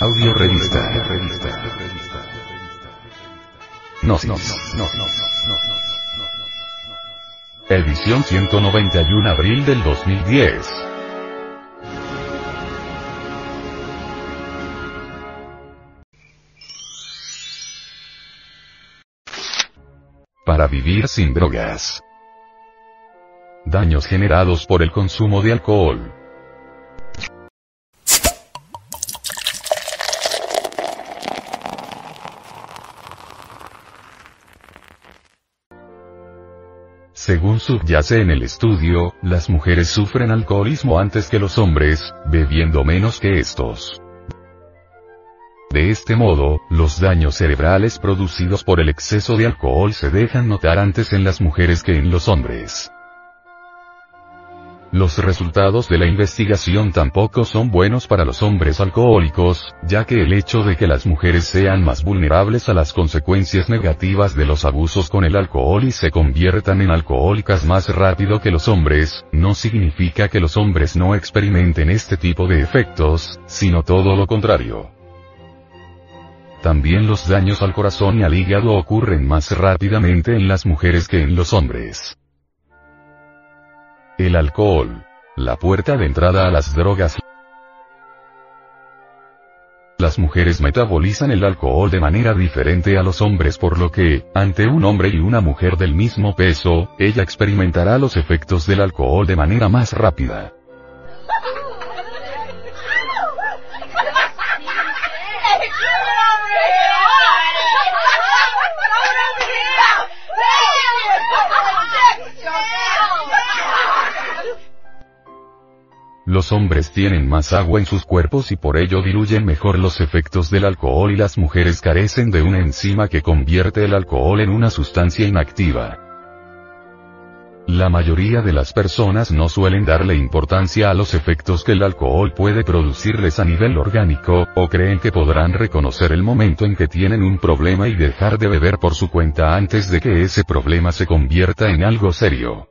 Audio revista. Gnosis. Edición 191 abril del 2010. Para vivir sin drogas. Daños generados por el consumo de alcohol. Según subyace en el estudio, las mujeres sufren alcoholismo antes que los hombres, bebiendo menos que estos. De este modo, los daños cerebrales producidos por el exceso de alcohol se dejan notar antes en las mujeres que en los hombres. Los resultados de la investigación tampoco son buenos para los hombres alcohólicos, ya que el hecho de que las mujeres sean más vulnerables a las consecuencias negativas de los abusos con el alcohol y se conviertan en alcohólicas más rápido que los hombres, no significa que los hombres no experimenten este tipo de efectos, sino todo lo contrario. También los daños al corazón y al hígado ocurren más rápidamente en las mujeres que en los hombres. El alcohol. La puerta de entrada a las drogas. Las mujeres metabolizan el alcohol de manera diferente a los hombres por lo que, ante un hombre y una mujer del mismo peso, ella experimentará los efectos del alcohol de manera más rápida. Los hombres tienen más agua en sus cuerpos y por ello diluyen mejor los efectos del alcohol y las mujeres carecen de una enzima que convierte el alcohol en una sustancia inactiva. La mayoría de las personas no suelen darle importancia a los efectos que el alcohol puede producirles a nivel orgánico, o creen que podrán reconocer el momento en que tienen un problema y dejar de beber por su cuenta antes de que ese problema se convierta en algo serio.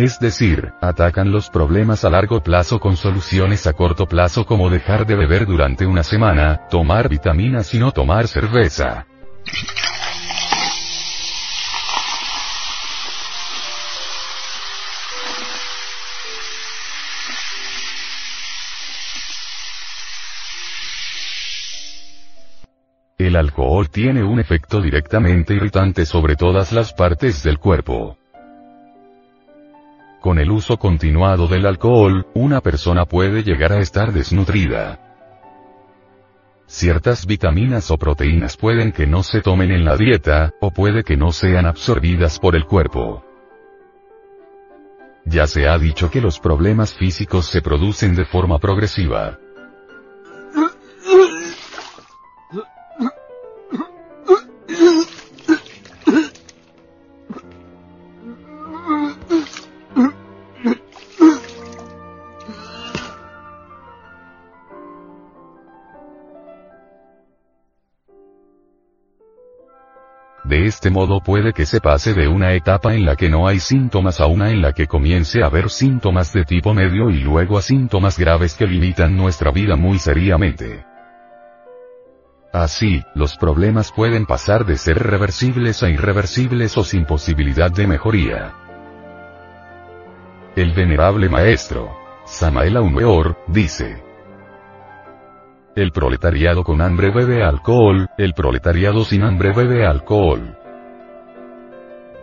Es decir, atacan los problemas a largo plazo con soluciones a corto plazo como dejar de beber durante una semana, tomar vitaminas y no tomar cerveza. El alcohol tiene un efecto directamente irritante sobre todas las partes del cuerpo. Con el uso continuado del alcohol, una persona puede llegar a estar desnutrida. Ciertas vitaminas o proteínas pueden que no se tomen en la dieta, o puede que no sean absorbidas por el cuerpo. Ya se ha dicho que los problemas físicos se producen de forma progresiva. Este modo puede que se pase de una etapa en la que no hay síntomas a una en la que comience a haber síntomas de tipo medio y luego a síntomas graves que limitan nuestra vida muy seriamente. Así, los problemas pueden pasar de ser reversibles a irreversibles o sin posibilidad de mejoría. El venerable maestro, Samael Aumeor, dice, el proletariado con hambre bebe alcohol, el proletariado sin hambre bebe alcohol.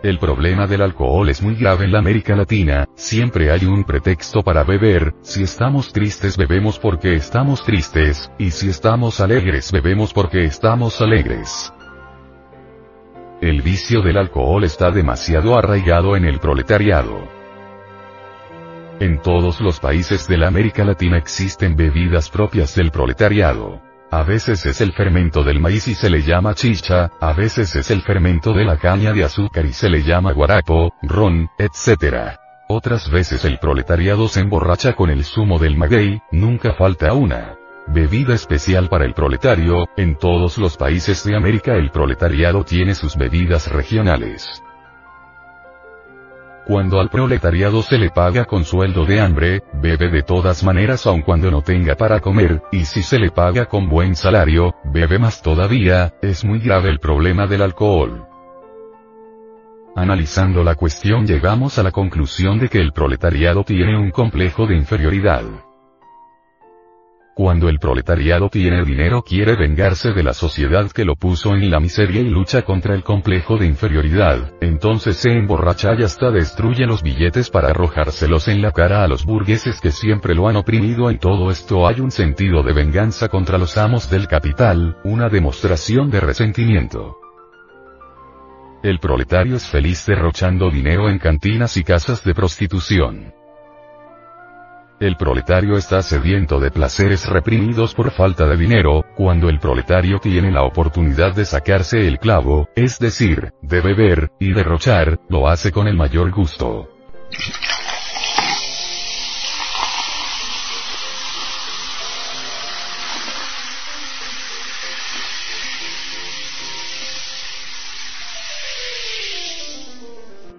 El problema del alcohol es muy grave en la América Latina, siempre hay un pretexto para beber, si estamos tristes bebemos porque estamos tristes, y si estamos alegres bebemos porque estamos alegres. El vicio del alcohol está demasiado arraigado en el proletariado. En todos los países de la América Latina existen bebidas propias del proletariado. A veces es el fermento del maíz y se le llama chicha, a veces es el fermento de la caña de azúcar y se le llama guarapo, ron, etc. Otras veces el proletariado se emborracha con el zumo del maguey, nunca falta una. Bebida especial para el proletario, en todos los países de América el proletariado tiene sus bebidas regionales. Cuando al proletariado se le paga con sueldo de hambre, bebe de todas maneras aun cuando no tenga para comer, y si se le paga con buen salario, bebe más todavía, es muy grave el problema del alcohol. Analizando la cuestión llegamos a la conclusión de que el proletariado tiene un complejo de inferioridad. Cuando el proletariado tiene dinero quiere vengarse de la sociedad que lo puso en la miseria y lucha contra el complejo de inferioridad, entonces se emborracha y hasta destruye los billetes para arrojárselos en la cara a los burgueses que siempre lo han oprimido. En todo esto hay un sentido de venganza contra los amos del capital, una demostración de resentimiento. El proletario es feliz derrochando dinero en cantinas y casas de prostitución. El proletario está sediento de placeres reprimidos por falta de dinero, cuando el proletario tiene la oportunidad de sacarse el clavo, es decir, de beber, y derrochar, lo hace con el mayor gusto.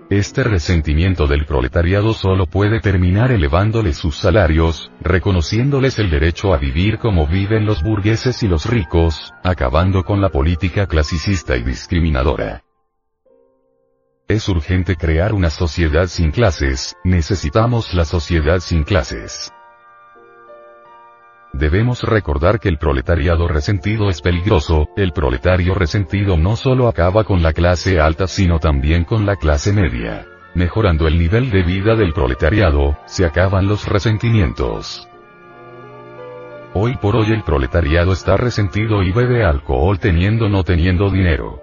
Este resentimiento del proletariado solo puede terminar elevándoles sus salarios, reconociéndoles el derecho a vivir como viven los burgueses y los ricos, acabando con la política clasicista y discriminadora. Es urgente crear una sociedad sin clases, necesitamos la sociedad sin clases. Debemos recordar que el proletariado resentido es peligroso, el proletario resentido no solo acaba con la clase alta sino también con la clase media. Mejorando el nivel de vida del proletariado, se acaban los resentimientos. Hoy por hoy el proletariado está resentido y bebe alcohol teniendo no teniendo dinero.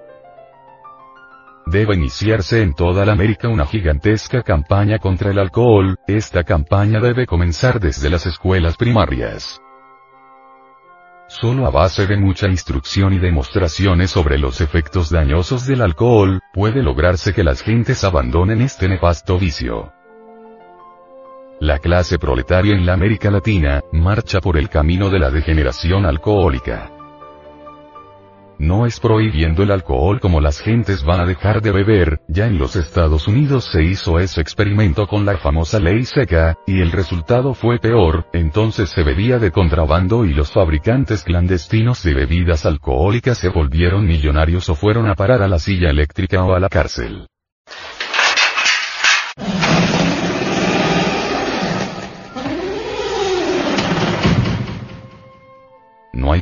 Debe iniciarse en toda la América una gigantesca campaña contra el alcohol, esta campaña debe comenzar desde las escuelas primarias. Solo a base de mucha instrucción y demostraciones sobre los efectos dañosos del alcohol, puede lograrse que las gentes abandonen este nefasto vicio. La clase proletaria en la América Latina, marcha por el camino de la degeneración alcohólica. No es prohibiendo el alcohol como las gentes van a dejar de beber, ya en los Estados Unidos se hizo ese experimento con la famosa ley seca, y el resultado fue peor, entonces se bebía de contrabando y los fabricantes clandestinos de bebidas alcohólicas se volvieron millonarios o fueron a parar a la silla eléctrica o a la cárcel.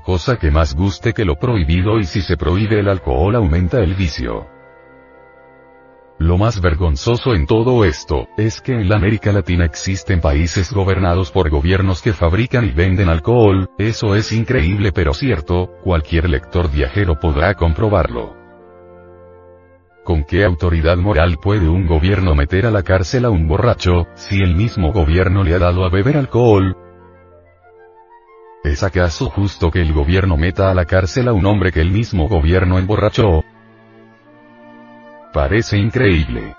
Cosa que más guste que lo prohibido y si se prohíbe el alcohol aumenta el vicio. Lo más vergonzoso en todo esto, es que en la América Latina existen países gobernados por gobiernos que fabrican y venden alcohol, eso es increíble pero cierto, cualquier lector viajero podrá comprobarlo. ¿Con qué autoridad moral puede un gobierno meter a la cárcel a un borracho, si el mismo gobierno le ha dado a beber alcohol, ¿Es acaso justo que el gobierno meta a la cárcel a un hombre que el mismo gobierno emborrachó? Parece increíble.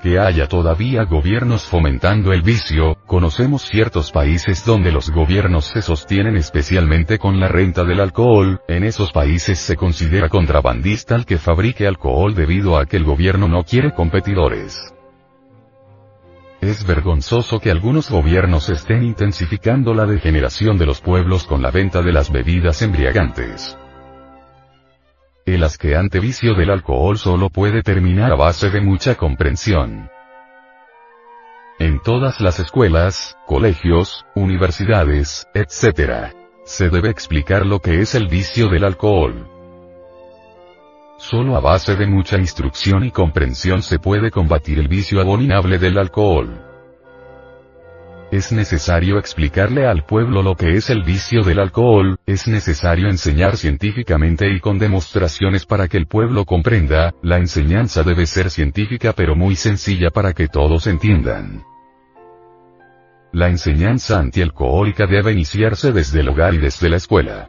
Que haya todavía gobiernos fomentando el vicio, conocemos ciertos países donde los gobiernos se sostienen especialmente con la renta del alcohol, en esos países se considera contrabandista al que fabrique alcohol debido a que el gobierno no quiere competidores. Es vergonzoso que algunos gobiernos estén intensificando la degeneración de los pueblos con la venta de las bebidas embriagantes. El asqueante vicio del alcohol solo puede terminar a base de mucha comprensión. En todas las escuelas, colegios, universidades, etc. Se debe explicar lo que es el vicio del alcohol. Solo a base de mucha instrucción y comprensión se puede combatir el vicio abominable del alcohol. Es necesario explicarle al pueblo lo que es el vicio del alcohol, es necesario enseñar científicamente y con demostraciones para que el pueblo comprenda, la enseñanza debe ser científica pero muy sencilla para que todos entiendan. La enseñanza antialcohólica debe iniciarse desde el hogar y desde la escuela.